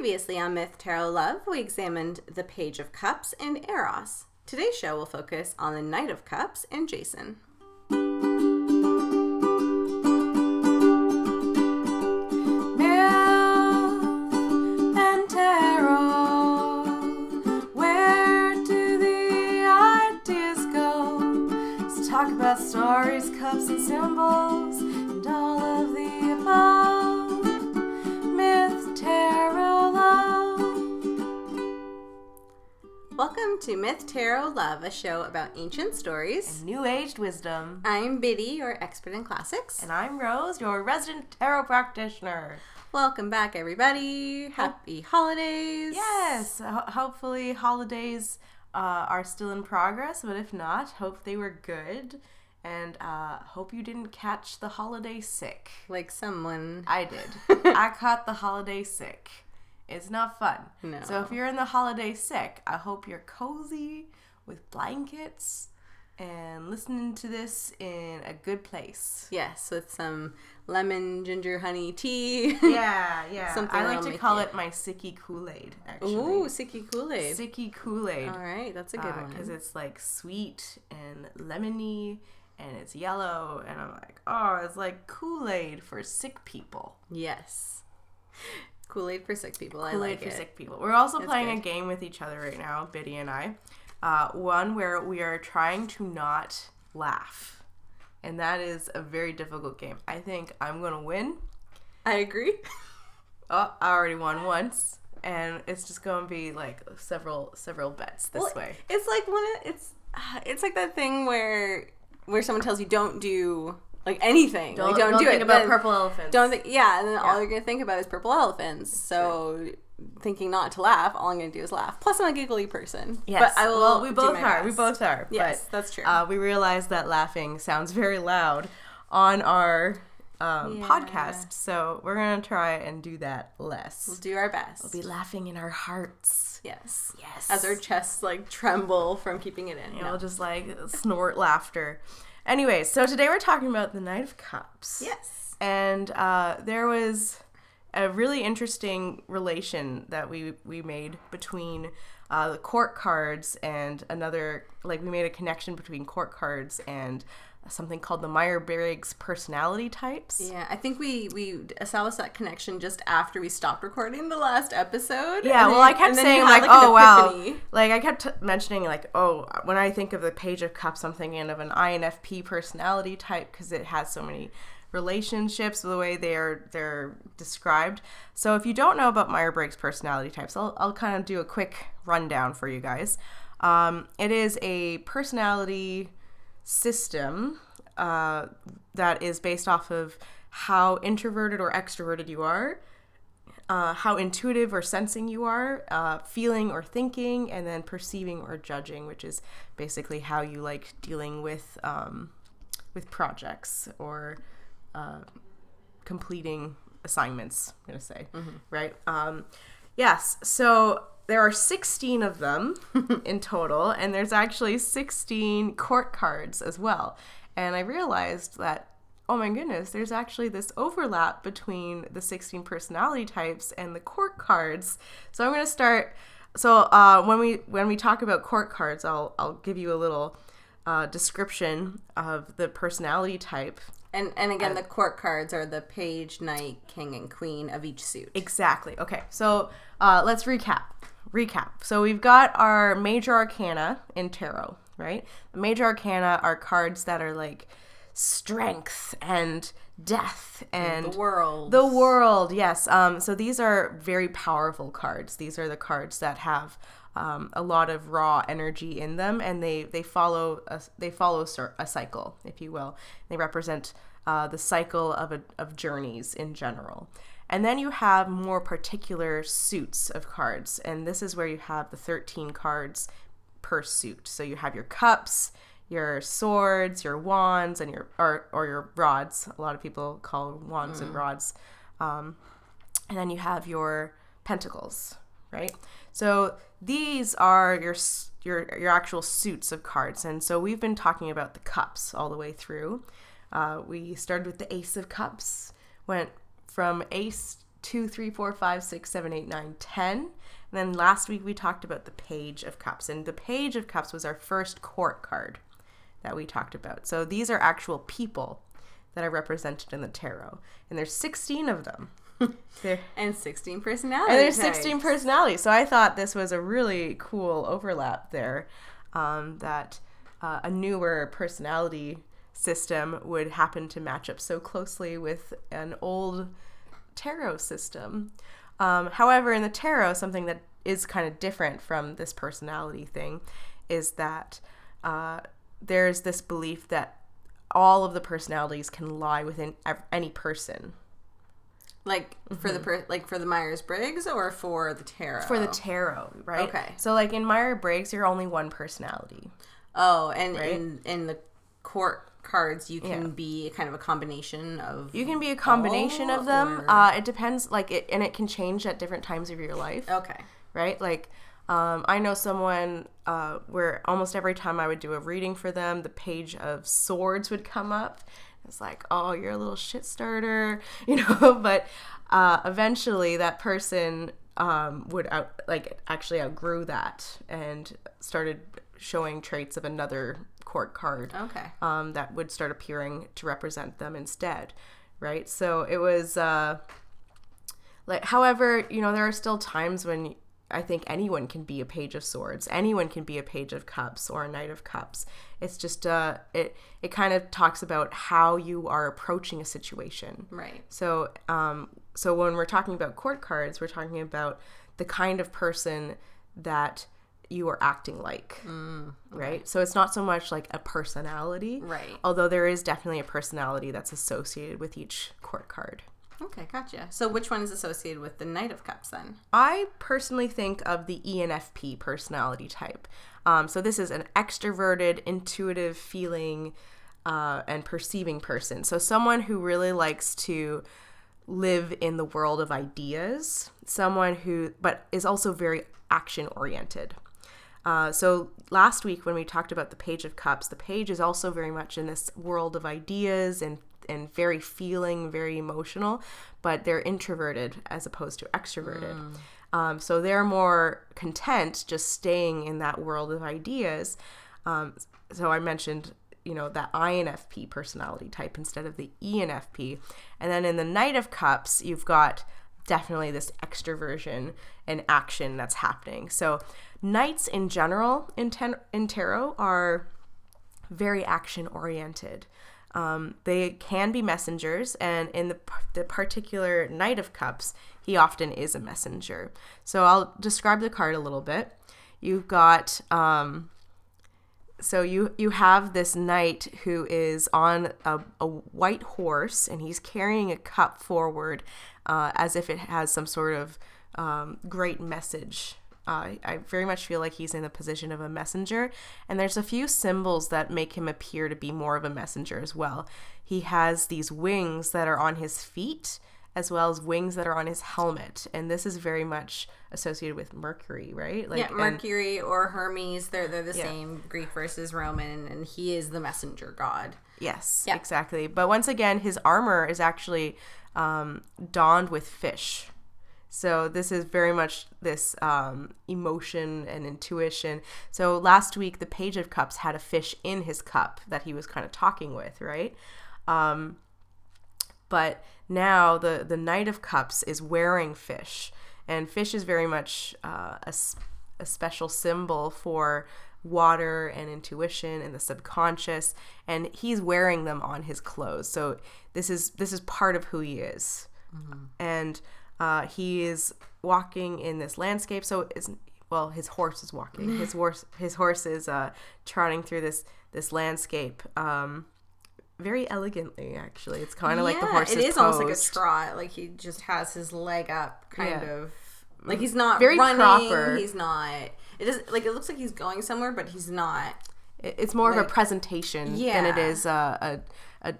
Previously on Myth Tarot Love, we examined the Page of Cups and Eros. Today's show will focus on the Knight of Cups and Jason. Talk about stories, cups, and symbols, to Myth Tarot Love, a show about ancient stories. and New age wisdom. I'm Biddy, your expert in classics. And I'm Rose, your resident tarot practitioner. Welcome back, everybody. Happy holidays. Yes, ho- hopefully holidays uh, are still in progress, but if not, hope they were good. And uh, hope you didn't catch the holiday sick. Like someone. I did. I caught the holiday sick. It's not fun. No. So if you're in the holiday sick, I hope you're cozy with blankets and listening to this in a good place. Yes, with some lemon, ginger, honey tea. Yeah, yeah. Something I like to call you- it my sicky Kool Aid, actually. Ooh, Sicky Kool Aid. Sicky Kool Aid. All right, that's a good uh, one. because it's like sweet and lemony and it's yellow and i'm like oh it's like kool-aid for sick people Yes. Kool Aid for sick people. I kool-aid like for it. sick people. We're also That's playing a game with each other right now biddy and i. Uh, one where we are trying to not laugh. And that is a very difficult game. I think i'm gonna win. I agree. oh i already won once. And it's just gonna be like several several bets this Well, way. It's like one of it's it's like that thing where where someone tells you don't do like anything. like don't, do think it. about then purple elephants Don't think yeah, and then all you're gonna think about is purple elephants. So thinking not to laugh, all I'm gonna do is laugh. Plus I'm a giggly person. Yes, But I will well, we both are. We both are. Yes, but, that's true. Uh, we realize that laughing sounds very loud on our um, Yeah. podcast, so we're gonna try and do that less. We'll do our best. We'll be laughing in our hearts. yes. Yes. As our chests like tremble from keeping it in. you No. know, just like snort laughter. Anyway, so today we're talking about the Knight of Cups. Yes. and uh, there was a really interesting relation that we we made between uh, the court cards and another like we made a connection between court cards and something called the Meyer Briggs personality types. Yeah, I think we we established that connection just after we stopped recording the last episode. Yeah, well, then- I kept and then you saying like, an "Oh wow," like I kept t- mentioning like, "Oh, when I think of the Page of Cups, I'm thinking of an INFP personality type because it has so many relationships, the way they are they're described." So if you don't know about Meyer Briggs personality types, I'll I'll kind of do a quick rundown for you guys. Um, it is a personality system uh, that is based off of how introverted or extroverted you are uh, how intuitive or sensing you are, uh, feeling or thinking, and then perceiving or judging, which is basically how you like dealing with um, with projects or uh, completing assignments. I'm gonna say right. Um, yes. So there are 16 of them in total, and there's actually 16 court cards as well. And I realized that oh my goodness, there's actually this overlap between the 16 personality types and the court cards. So I'm going to start. So uh, when we when we talk about court cards, I'll I'll give you a little uh, description of the personality type. And and again, the court cards are the page, knight, king, and queen of each suit. Exactly. Okay. So uh, let's recap. Recap. So we've got our major arcana in tarot, right? The major arcana are cards that are like strength and death and the world. The world, yes. Um, so these are very powerful cards. These are the cards that have um, a lot of raw energy in them, and they they follow a, they follow a cycle, if you will. They represent uh, the cycle of a, of journeys in general. And then you have more particular suits of cards, and this is where you have the thirteen cards per suit. So you have your cups, your swords, your wands, and your or, or your rods. A lot of people call wands and rods. Um, and then you have your pentacles, right? So these are your your your actual suits of cards. And so we've been talking about the cups all the way through. Uh, we started with the Ace of Cups, went from Ace two, three, four, five, six, seven, eight, nine, ten. And then last week we talked about the Page of Cups, and the Page of Cups was our first court card that we talked about. So these are actual people that are represented in the tarot, and there's 16 of them. There And 16 personalities. and there's 16 personalities. So I thought this was a really cool overlap there. Um, that uh, a newer personality system would happen to match up so closely with an old tarot system. Um, however, in the tarot, something that is kind of different from this personality thing is that uh, there's this belief that all of the personalities can lie within ev- any person. Like for the per- like for the Myers Briggs or for the tarot. Mm-hmm. for the tarot, right? Okay. So like in Myers Briggs, you're only one personality. oh, and Right? in in the court cards, you can Yeah. be kind of a combination of. You can be a combination of them. or- Uh, it depends, like it, and it can change at different times of your life, okay. right? Like, um, I know someone uh, where almost every time I would do a reading for them, the page of swords would come up. It's like, oh, you're a little shit starter, you know. but uh, eventually, that person um, would out like actually outgrew that and started showing traits of another court card Okay. um, that would start appearing to represent them instead, right? So it was uh, like, however, you know, there are still times when I think anyone can be a page of swords, anyone can be a page of cups or a knight of cups. It's just uh, it it kind of talks about how you are approaching a situation. Right. So, um, so when we're talking about court cards, we're talking about the kind of person that you are acting like, right? So it's not so much like a personality, Right. Although there is definitely a personality that's associated with each court card. Okay, gotcha. So which one is associated with the Knight of Cups then? I personally think of the ENFP personality type. Um, so this is an extroverted, intuitive feeling uh, and perceiving person. So someone who really likes to live in the world of ideas. Someone who, but is also very action oriented. Uh, so last week when we talked about the Page of Cups, the page is also very much in this world of ideas and and very feeling, very emotional, but they're introverted as opposed to extroverted. Um, so they're more content just staying in that world of ideas. Um, so I mentioned, you know, that INFP personality type instead of the ENFP. And then in the Knight of Cups, you've got definitely this extroversion and action that's happening. So knights in general in, ten- in tarot are very action oriented. Um, they can be messengers, and in the, the particular Knight of Cups, he often is a messenger. So I'll describe the card a little bit. You've got um, so you you have this knight who is on a, a white horse and he's carrying a cup forward uh, as if it has some sort of um, great message uh, I very much feel like he's in the position of a messenger, and there's a few symbols that make him appear to be more of a messenger as well. He has these wings that are on his feet, as well as wings that are on his helmet, and this is very much associated with Mercury, right? Like, yeah, and- Mercury or Hermes, they're they're the Yeah. same Greek versus Roman, and he is the messenger god. Yes, Yeah. exactly. But once again, his armor is actually um, donned with fish. So this is very much this um, emotion and intuition. So last week, the Page of Cups had a fish in his cup that he was kind of talking with, right? Um, but now the the Knight of Cups is wearing fish, and fish is very much uh, a, a special symbol for water and intuition and the subconscious and he's wearing them on his clothes. So this is this is part of who he is. And uh, he is walking in this landscape. So it's well his horse is walking. His horse his horse is uh, trotting through this this landscape. Um, very elegantly actually it's kind of like the horse it is is almost like a trot. Like he just has his leg up, kind Yeah. of. Like he's not Very running. proper. He's not. It does like it looks like he's going somewhere, but he's not. It's more of a presentation than it Yeah. is a, a, a,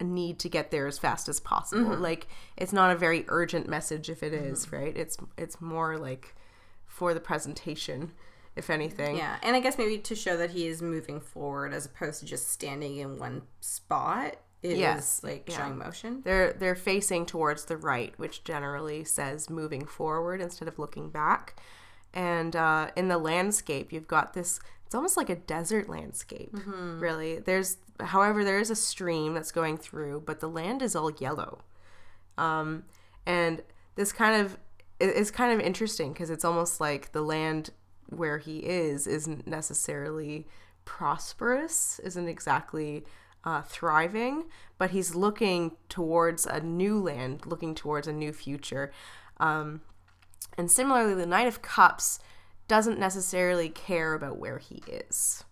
a need to get there as fast as possible. Mm-hmm. Like it's not a very urgent message if it is, right? It's it's more like for the presentation, if anything. Yeah, and I guess maybe to show that he is moving forward as opposed to just standing in one spot. It Yes, is like yeah. showing motion. They're they're facing towards the right, which generally says moving forward instead of looking back. And uh, in the landscape, you've got this. It's almost like a desert landscape, really. There's, however, there is a stream that's going through, but the land is all yellow. Um, and this kind of is kind of interesting because it's almost like the land where he is isn't necessarily prosperous, isn't exactly uh, thriving, but he's looking towards a new land, looking towards a new future. Um, and similarly, the Knight of Cups doesn't necessarily care about where he is.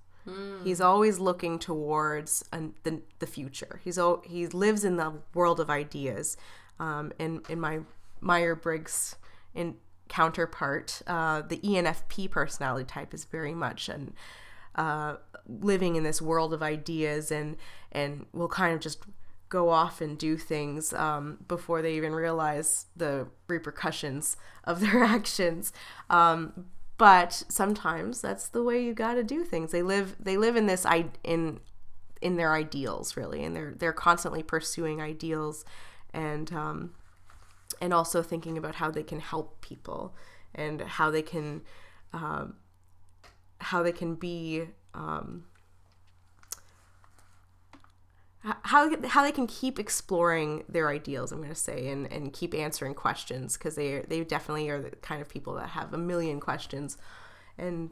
He's always looking towards an, the, the future. He's he lives in the world of ideas. Um, in in my Meyer Briggs in counterpart, uh, the ENFP personality type is very much an uh, living in this world of ideas and and will kind of just go off and do things um, before they even realize the repercussions of their actions. Um, but sometimes that's the way you got to do things. They live they live in this i in in their ideals really, and they're they're constantly pursuing ideals, and um, and also thinking about how they can help people and how they can um, how they can be um, how how they can keep exploring their ideals. I'm going to say and and keep answering questions because they they definitely are the kind of people that have a million questions and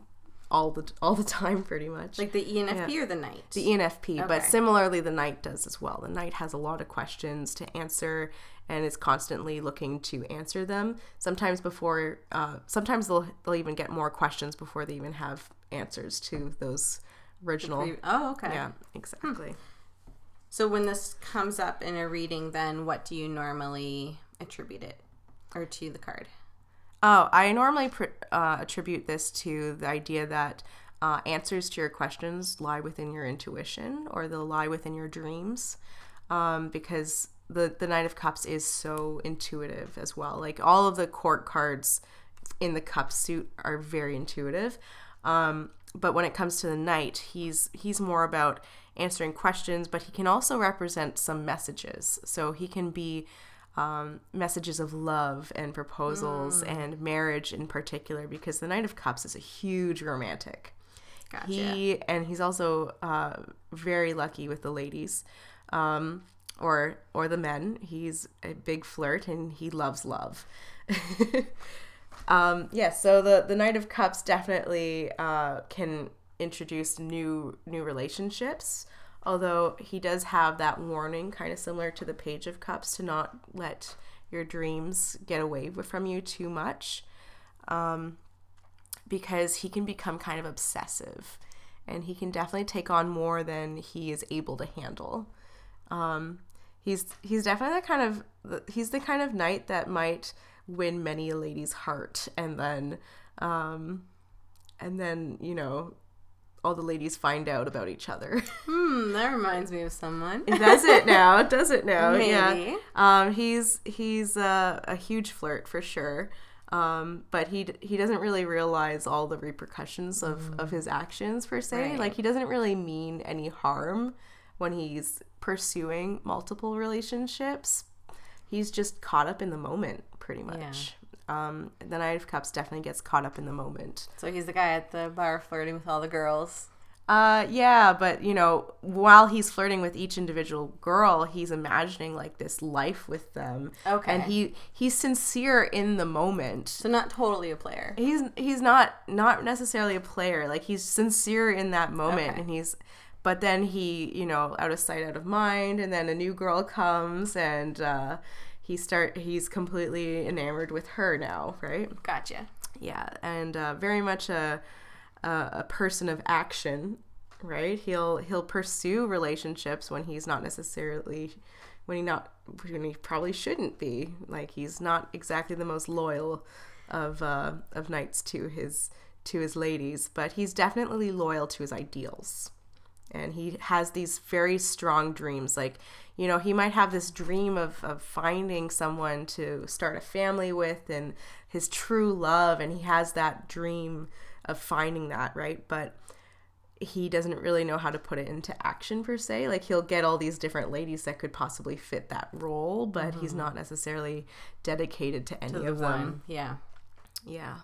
all the all the time pretty much Like the ENFP or the knight? the ENFP, but similarly, the knight does as well. The knight has a lot of questions to answer and is constantly looking to answer them. Sometimes before, uh, sometimes they'll they'll even get more questions before they even have answers to those original. Pre- oh, okay. yeah, exactly. So when this comes up in a reading, then what do you normally attribute it or to the card? Oh, I normally pr- uh, attribute this to the idea that uh, answers to your questions lie within your intuition or they'll lie within your dreams um, because the, the Knight of Cups is so intuitive as well. Like all of the court cards in the cup suit are very intuitive. Um, but when it comes to the knight, he's he's more about answering questions, but he can also represent some messages. So he can be um, messages of love and proposals and marriage in particular, because the Knight of Cups is a huge romantic. Gotcha. He and he's also uh, very lucky with the ladies, um, or or the men. He's a big flirt and he loves love. um, yes, so the the Knight of Cups definitely uh, can introduce new new relationships. Although he does have that warning, kind of similar to the Page of Cups, to not let your dreams get away from you too much because he can become kind of obsessive and he can definitely take on more than he is able to handle. Um, he's he's definitely the kind of he's the kind of knight that might win many a lady's heart and then um, and then you know all the ladies find out about each other. Hmm, that reminds me of someone. does it now? Does it now? Yeah. Um, he's he's uh, a huge flirt for sure. Um, but he he doesn't really realize all the repercussions of, of his actions per se. Right. Like he doesn't really mean any harm when he's pursuing multiple relationships. He's just caught up in the moment, pretty much. Um, the Knight of Cups definitely gets caught up in the moment. So he's the guy at the bar flirting with all the girls. Uh, yeah, but you know, while he's flirting with each individual girl, he's imagining like this life with them. Okay. And he he's sincere in the moment. So not totally a player. He's he's not not necessarily a player. Like he's sincere in that moment, Okay. and he's. But then he, you know, out of sight, out of mind, and then a new girl comes, and uh, he start he's completely enamored with her now, right? Gotcha. Yeah, and uh, very much a, a a person of action, right? He'll he'll pursue relationships when he's not necessarily when he not when he probably shouldn't be. Like he's not exactly the most loyal of uh, of knights to his to his ladies, but he's definitely loyal to his ideals. And he has these very strong dreams. Like, you know, he might have this dream of, of finding someone to start a family with and his true love, and he has that dream of finding that, right? But he doesn't really know how to put it into action per se. Like he'll get all these different ladies that could possibly fit that role, but he's not necessarily dedicated to any of them. One, yeah. Yeah.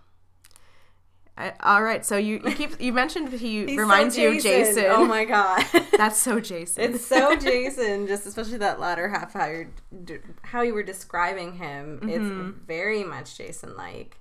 I, all right, so you, you keep you mentioned he reminds so you of Jason. Oh my god. That's so Jason. It's so Jason, just especially that latter half how you're how you were describing him. Mm-hmm. It's very much Jason like.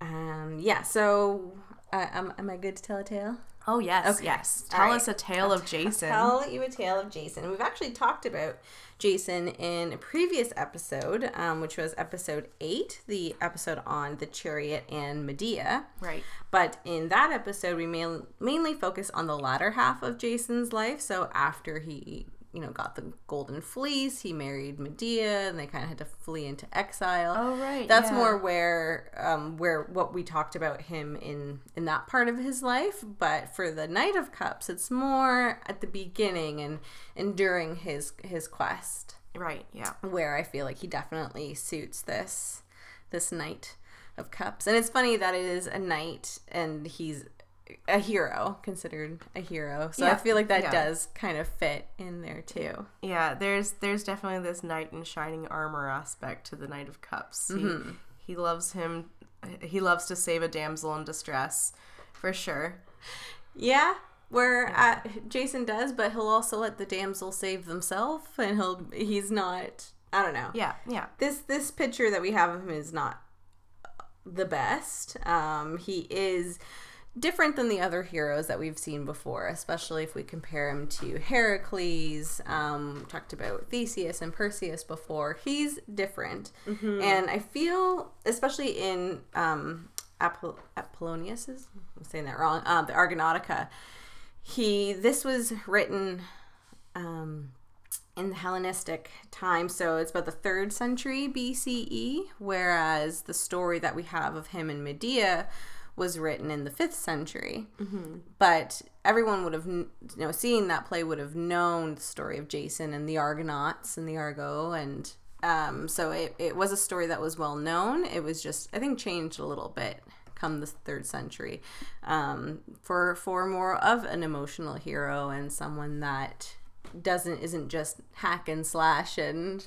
Um, yeah. So, uh, am, am I good to tell a tale? Oh yes, Okay. yes. Tell right. us a tale of Jason. Tell you a tale of Jason. We've actually talked about Jason in a previous episode, um, which was episode eight, the episode on the chariot and Medea. right. But in that episode, we main, mainly focus on the latter half of Jason's life. So after he, you know, got the golden fleece, he married Medea, and they kind of had to flee into exile. Oh right. That's yeah. more where, um, where what we talked about him in in that part of his life. But for the Knight of Cups, it's more at the beginning and and during his his quest right. Yeah. where I feel like he definitely suits this this knight of cups. And it's funny that it is a knight and he's a hero, considered a hero. So I feel like that yeah. does kind of fit in there too. Yeah, there's there's definitely this knight in shining armor aspect to the Knight of Cups. Mm-hmm. He, he loves him. He loves to save a damsel in distress, for sure. Yeah. Where uh, Jason does, but he'll also let the damsel save themselves, and he'll he's not. I don't know. Yeah, yeah. this this picture that we have of him is not the best. Um, he is different than the other heroes that we've seen before, especially if we compare him to Heracles. Um, talked about Theseus and Perseus before. He's different, and I feel, especially in um, Apoll- Apollonius's, I'm saying that wrong. Uh, the Argonautica. He this was written. Um, in the Hellenistic time, so it's about the third century BCE, whereas the story that we have of him in Medea was written in the fifth century. But everyone would have, you know, seeing that play would have known the story of Jason and the Argonauts and the Argo, and um, so it, it was a story that was well known. It was just, I think, changed a little bit come the third century um, for for more of an emotional hero and someone that doesn't isn't just hack and slash and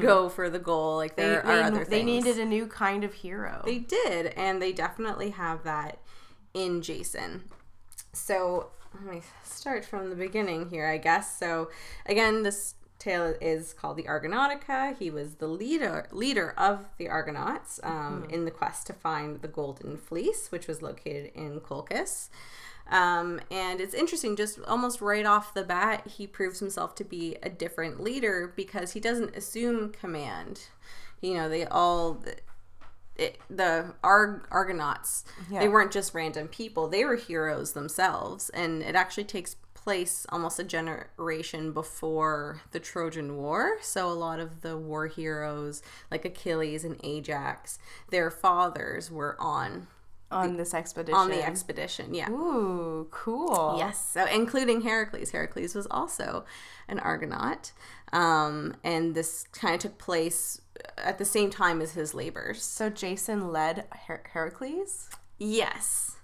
go for the goal like They, there they, are other they needed a new kind of hero. They did, and they definitely have that in Jason. So let me start from the beginning here, I guess. So again, this tale is called the Argonautica. He was the leader leader of the Argonauts um, in the quest to find the Golden Fleece, which was located in Colchis. Um, and it's interesting, just almost right off the bat, he proves himself to be a different leader because he doesn't assume command. You know, they all it, the Arg- Argonauts, Yeah. they weren't just random people; they were heroes themselves, and it actually takes place almost a generation before the Trojan War. So a lot of the war heroes, like Achilles and Ajax, their fathers were on on this expedition. on the expedition. Yeah. Ooh, cool. Yes, so including Heracles. Heracles was also an Argonaut, um, and this kind of took place at the same time as his labors. So Jason led Her- Heracles. Yes,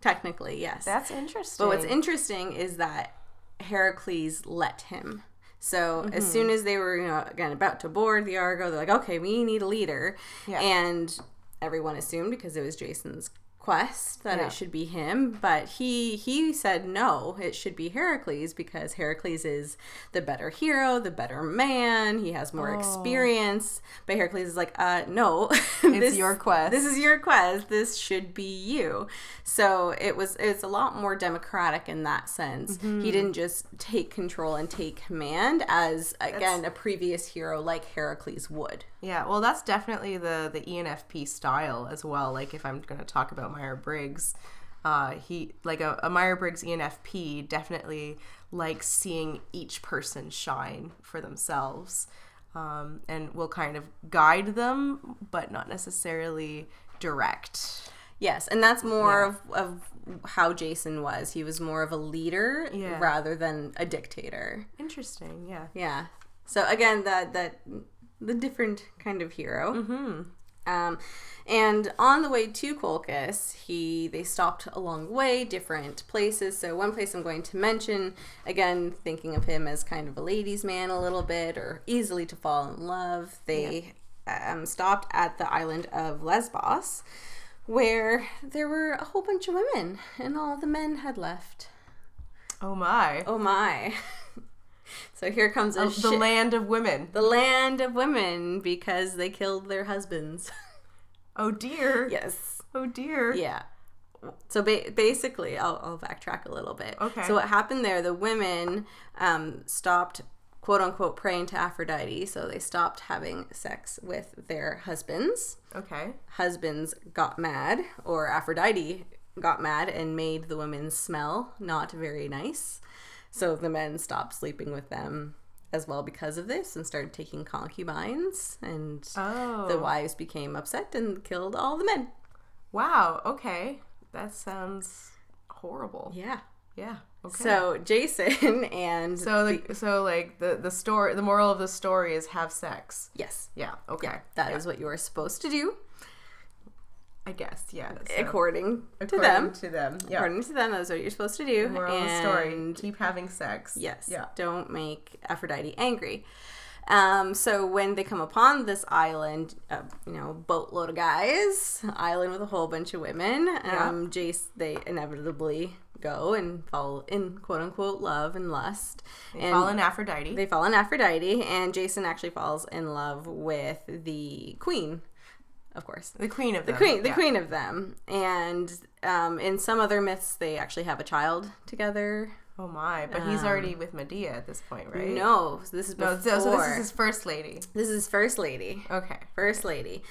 technically, yes. That's interesting. but what's interesting is that Heracles let him. So as soon as they were, you know, again about to board the Argo, they're like, "Okay, we need a leader," Yeah. and everyone assumed because it was Jason's quest that Yeah. it should be him but he he said no it should be heracles because heracles is the better hero the better man he has more experience but heracles is like uh no It's your quest. this is your quest this should be you so it was it's a lot more democratic in that sense Mm-hmm. he didn't just take control and take command as again a previous hero like heracles would Yeah, well, that's definitely the the ENFP style as well. Like if I'm going to talk about Meyer Briggs, uh, he like a, a Meyer Briggs ENFP definitely likes seeing each person shine for themselves, um, and will kind of guide them, but not necessarily direct. Yes, and that's more of, of how Jason was. He was more of a leader Yeah. rather than a dictator. Interesting. Yeah. Yeah. So again, that that the different kind of hero. Mm-hmm. Um, and on the way to Colchis, he they stopped along the way, different places. So one place I'm going to mention, again, thinking of him as kind of a ladies' man a little bit, or easily to fall in love. They um, stopped at the island of Lesbos, where there were a whole bunch of women, and all the men had left. Oh my. Oh my! so here comes a the shit- land of women. the land of women because they killed their husbands. Oh dear. yes. Oh dear. Yeah. So ba- basically, I'll, I'll backtrack a little bit. Okay. So what happened there? The women um, stopped, quote unquote, praying to Aphrodite. So they stopped having sex with their husbands. Okay. Husbands got mad, or Aphrodite got mad and made the women smell not very nice. So the men stopped sleeping with them as well because of this and started taking concubines and Oh. the wives became upset and killed all the men. Wow. Okay. That sounds horrible. Yeah. Yeah. Okay. So Jason and So the, so like the the story the moral of the story is have sex. yes, Yeah. Okay. yeah, that is what you are supposed to do I guess. Yeah. So, according, to according them. To them. Yeah. According to them, that's what you're supposed to do. moral the story. And Keep having sex. Yes. Yeah. Don't make Aphrodite angry. Um, so when they come upon this island, uh, you know, boatload of guys, island with a whole bunch of women, um, Jace, they inevitably go and fall in quote unquote love and lust. They and fall in Aphrodite. they fall in Aphrodite, and Jason actually falls in love with the queen, of course. the queen of The them. queen, the yeah. queen of them, and um, in some other myths, they actually have a child together. Oh my! But he's already with Medea at this point, right? Um, No, this is No. before. So, so this is his first lady. This is first lady. Okay. First lady.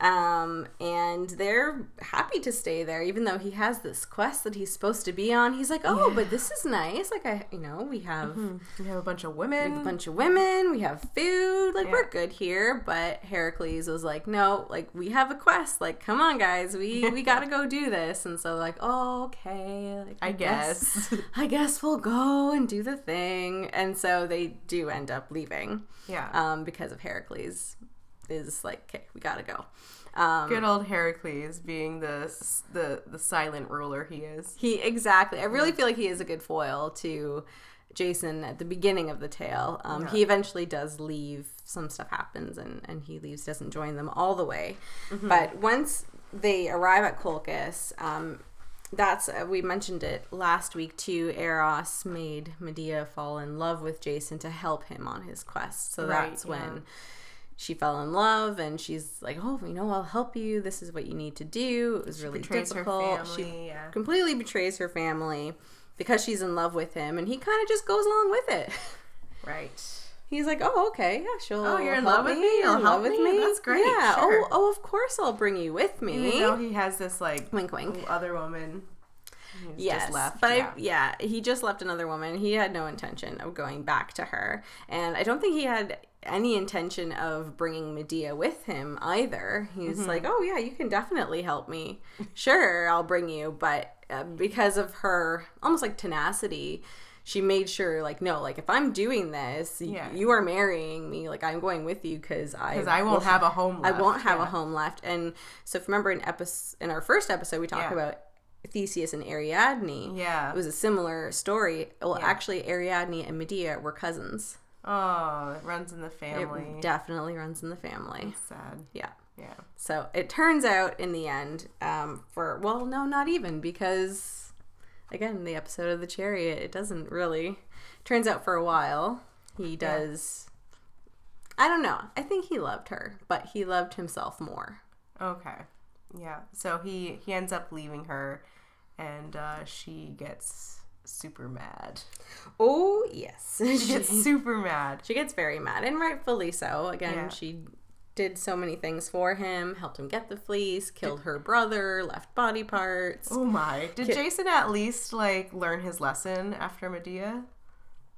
Um, and they're happy to stay there, even though he has this quest that he's supposed to be on. He's like, oh, but this is nice. Like, I, you know, we have We have a bunch of women. a bunch of women, we have food, like, Yeah. we're good here. But Heracles was like, no, like, we have a quest. Like, come on, guys, we, we gotta go do this. And so, like, oh, okay. Like, I guess. I guess we'll go and do the thing. And so they do end up leaving yeah. um, because of Heracles is like, okay, we gotta go. Um, Good old Heracles being the the the silent ruler he is. he exactly. I really feel like he is a good foil to Jason at the beginning of the tale. Um, He eventually does leave. Some stuff happens, and and he leaves. Doesn't join them all the way. But once they arrive at Colchis, um, that's uh, we mentioned it last week too. Eros made Medea fall in love with Jason to help him on his quest. So Right, that's yeah. when she fell in love, and she's like, "Oh, you know, I'll help you. This is what you need to do." It was really Betrays her difficult. family. She yeah. completely betrays her family because she's in love with him, and he kind of just goes along with it. Right. He's like, "Oh, okay, yeah, she'll. Oh, you're in love with me? You're You'll in help love with me? That's great, Yeah. Oh, sure. Oh, oh, of course I'll bring you with me. You know, he has this like wink, wink. other woman. Yes, just left. but yeah. I, yeah, he just left another woman. He had no intention of going back to her, and I don't think he had any intention of bringing Medea with him either. He's Mm-hmm. like, "Oh yeah, you can definitely help me. Sure, I'll bring you." But uh, because of her almost like tenacity, she made sure, like, no, like if I'm doing this, Yeah. you are marrying me. Like I'm going with you because I because I will won't have a home. Left. I won't have a home left. And so, if you remember in episode in our first episode, we talked Yeah. about Theseus and Ariadne. Yeah. it was a similar story. Well, Yeah. actually, Ariadne and Medea were cousins. Oh, it runs in the family. It definitely runs in the family. Sad. Yeah. Yeah. So it turns out in the end, um, for well, no, not even because again, the episode of the chariot, it doesn't really. Turns out for a while, he does. I don't know. I think he loved her, but he loved himself more. Okay. Yeah. So he he ends up leaving her, and uh, she gets super mad. Oh yes, She gets super mad. she gets very mad, and rightfully so. Again, Yeah. she did so many things for him, helped him get the fleece, killed her brother, left body parts. Oh my! Did Ki- Jason at least like learn his lesson after Medea?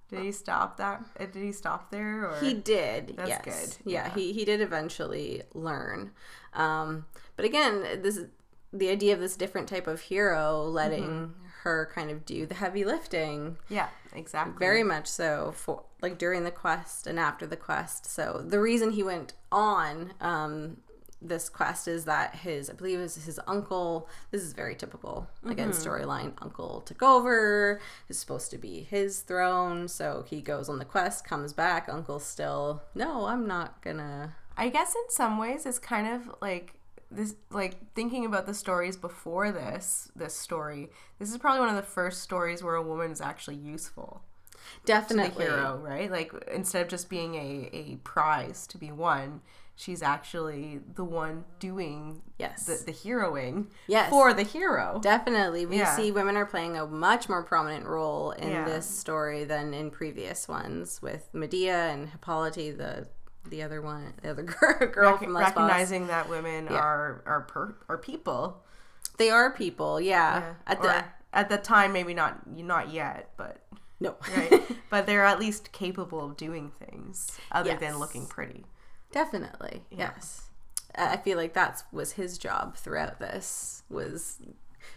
Did he stop that? uh, Did he stop there? Or He did. That's yes. good, Yeah, yeah. he he did eventually learn. Um, but again, this is the idea of this different type of hero letting Mm-hmm. Her kind of do the heavy lifting. yeah, exactly. Very much so for like during the quest and after the quest. So the reason he went on um this quest is that his I believe it was his uncle. This is very typical again storyline. Uncle took over. Is supposed to be his throne, so he goes on the quest, comes back. Uncle's still no. I'm not gonna. I guess in some ways it's kind of like this like thinking about the stories before this this story. This is probably one of the first stories where a woman is actually useful Definitely. hero, right? Like instead of just being a, a prize to be won, she's actually the one doing Yes. the, the heroing Yes. for the hero. Definitely. We Yeah. see women are playing a much more prominent role in Yeah. this story than in previous ones with Medea and Hippolyte, the the other one, the other girl, girl Rec- from Lesbos. recognizing that women are are per, are people. They are people, yeah. At Or the at the time, maybe not not yet, but no, right. but they're at least capable of doing things other Yes. than looking pretty. definitely, yes. I I feel like that was his job throughout this was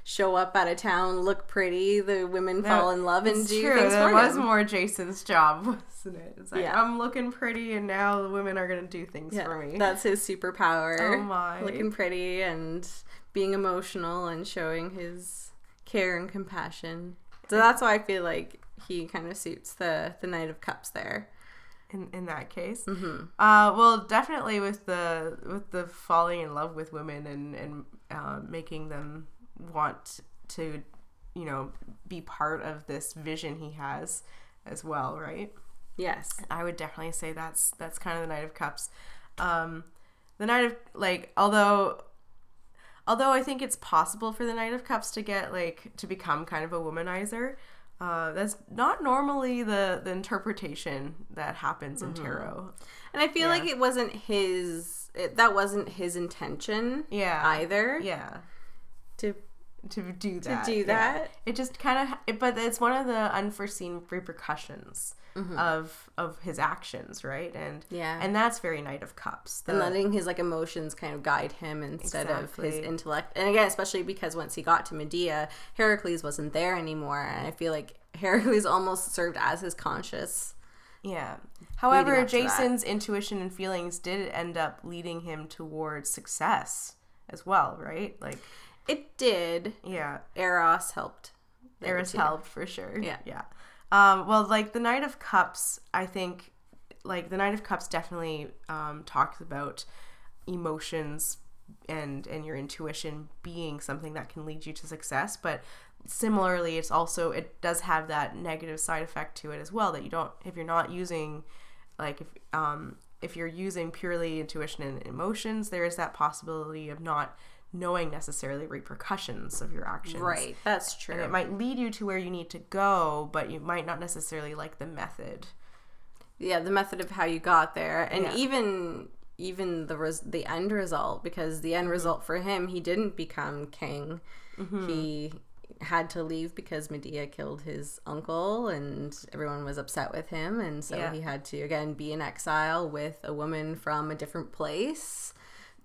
show up out of town, look pretty, the women fall in love, and do true. things That for was him. more Jason's job, wasn't it? It's like Yeah. I'm looking pretty, and now the women are gonna do things Yeah, for me. That's his superpower. Oh my. Looking pretty and being emotional and showing his care and compassion. So that's why I feel like he kind of suits the the Knight of Cups there. in, in that case. Mm-hmm. Uh, well, definitely with the with the falling in love with women and and uh, making them want to, you know, be part of this vision he has as well, right? Yes. I would definitely say that's that's kind of the Knight of Cups. Um, the Knight of like although although I think it's possible for the Knight of Cups to get like to become kind of a womanizer. Uh, that's not normally the the interpretation that happens in tarot. And I feel Yeah. like it wasn't his it, that wasn't his intention Yeah. either Yeah. To To do that. To do yeah. that. It just kind of it, but it's one of the unforeseen repercussions Mm-hmm. of of his actions, right? And Yeah. and that's very Knight of Cups. and letting his like emotions kind of guide him instead of his intellect and again especially because once he got to medea heracles wasn't there anymore and i feel like heracles almost served as his conscious Yeah. However. Jason's intuition and feelings did end up leading him towards success as well, right? Like, it did yeah, eros helped Eros helped for sure. Yeah. Yeah. Um, well, like the Knight of Cups, I think, like the Knight of Cups definitely um, talks about emotions and and your intuition being something that can lead you to success, but similarly it's also it does have that negative side effect to it as well that you don't if you're not using like if um if you're using purely intuition and emotions there is that possibility of not knowing necessarily repercussions of your actions. Right that's true and it might lead you to where you need to go but you might not necessarily like the method. Yeah the method of how you got there. And Yeah. even even the res- the end result because the Mm-hmm. end result for him he didn't become king. He had to leave because Medea killed his uncle and everyone was upset with him. And so Yeah. he had to again be in exile with a woman from a different place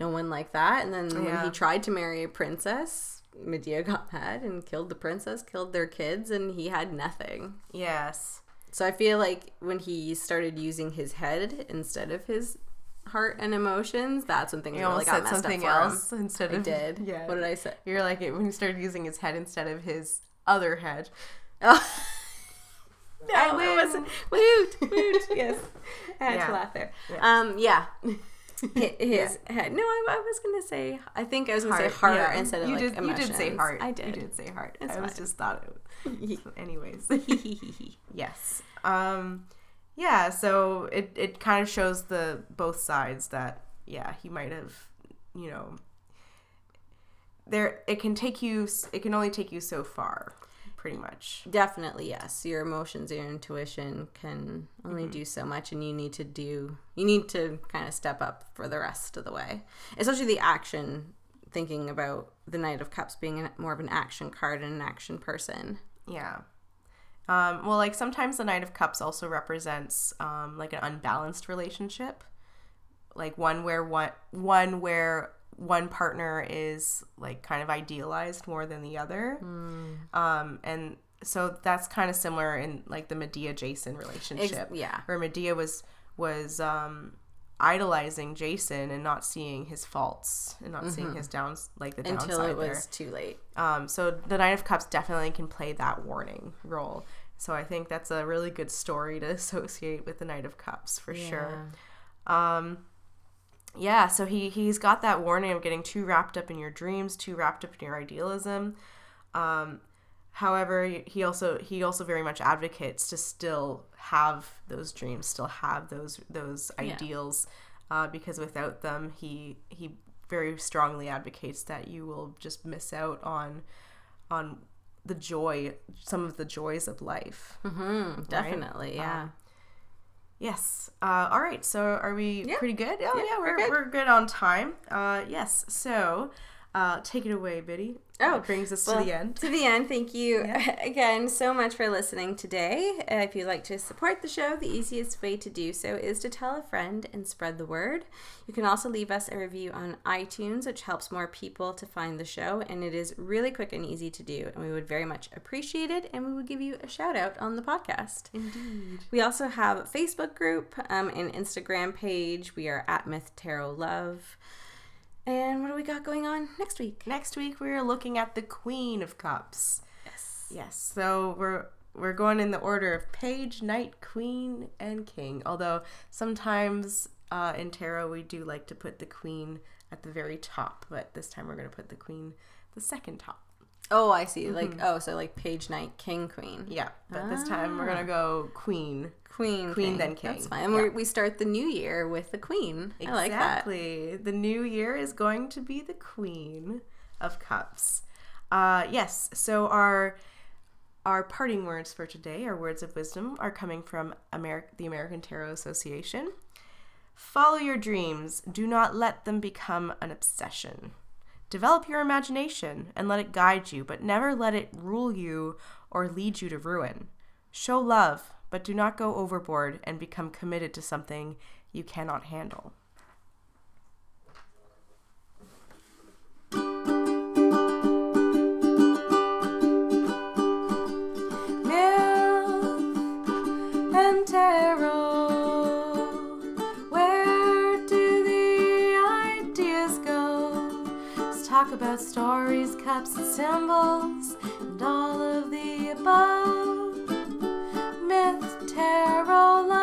no one like that and then when he tried to marry a princess Medea got mad and killed the princess killed their kids and he had nothing yes so I feel like when he started using his head instead of his heart and emotions, that's when things you really got messed something up for else him. instead I of did. yeah What did I say? you're like it when he started using his head instead of his other head Oh. No, I it wasn't- Woot, woot. Yes, I had Yeah. to laugh there. Yeah. Um, yeah. Hi- His head. No, I, I was gonna say. I think I was gonna say heart yeah. instead of you like did, You did say heart. I did. You did say heart. It's I was just thought it. was Anyways, yes. Um, yeah. So it it kind of shows the both sides that yeah he might have you know there it can take you it can only take you so far pretty much Definitely, yes. Your emotions, your intuition can only Mm-hmm. do so much, and you need to do, you need to kind of step up for the rest of the way. Especially the action, thinking about the Knight of Cups being more of an action card and an action person. Yeah. Um, well, like sometimes the Knight of Cups also represents um, like an unbalanced relationship, like one where one one where one partner is like kind of idealized more than the other, um, and so that's kind of similar in like the Medea Jason relationship, yeah. where Medea was was um, idolizing Jason and not seeing his faults and not seeing his downs like the Until downside it was there. too late. Um, so the Nine of Cups definitely can play that warning role. So I think that's a really good story to associate with the Knight of Cups for sure. Um, yeah, so he he's got that warning of getting too wrapped up in your dreams, too wrapped up in your idealism. Um, however, he also he also very much advocates to still have those dreams, still have those those Yeah. ideals, uh, because without them, he he very strongly advocates that you will just miss out on on the joy, some of the joys of life. Mm-hmm, definitely, yeah. Um, Yes. Uh, all right. So are we Yeah. pretty good? Oh Yeah, yeah, we're we're, good. we're good on time. Uh, yes. So uh, take it away, Biddy. Oh, That brings us well, to the end. To the end, thank you Yeah. again so much for listening today. Uh, if you'd like to support the show, the easiest way to do so is to tell a friend and spread the word. You can also leave us a review on iTunes, which helps more people to find the show, and it is really quick and easy to do. And we would very much appreciate it, and we would give you a shout out on the podcast. Indeed. We also have a Facebook group um, and Instagram page. We are at Myth Tarot Love. And what do we got going on next week? Next week we're looking at the Queen of Cups. Yes. Yes. So we're we're going in the order of Page, Knight, Queen, and King. Although sometimes uh, in tarot we do like to put the Queen at the very top, but this time we're going to put the Queen the second top. Oh, I see. Like oh, so like page knight, king, queen, Yeah, but this time we're gonna go Queen. Queen, Queen, king. then king. That's fine. And Yeah. we we start the new year with the queen. I like that. Exactly. The new year is going to be the Queen of Cups. Uh, yes. So our our parting words for today, our words of wisdom, are coming from Ameri- the American Tarot Association. Follow your dreams. Do not let them become an obsession. Develop your imagination and let it guide you, but never let it rule you or lead you to ruin. Show love, but do not go overboard and become committed to something you cannot handle. Myth and tarot. Where do the ideas go? Let's talk about stories, cups, and symbols, and all of the above myth, tarot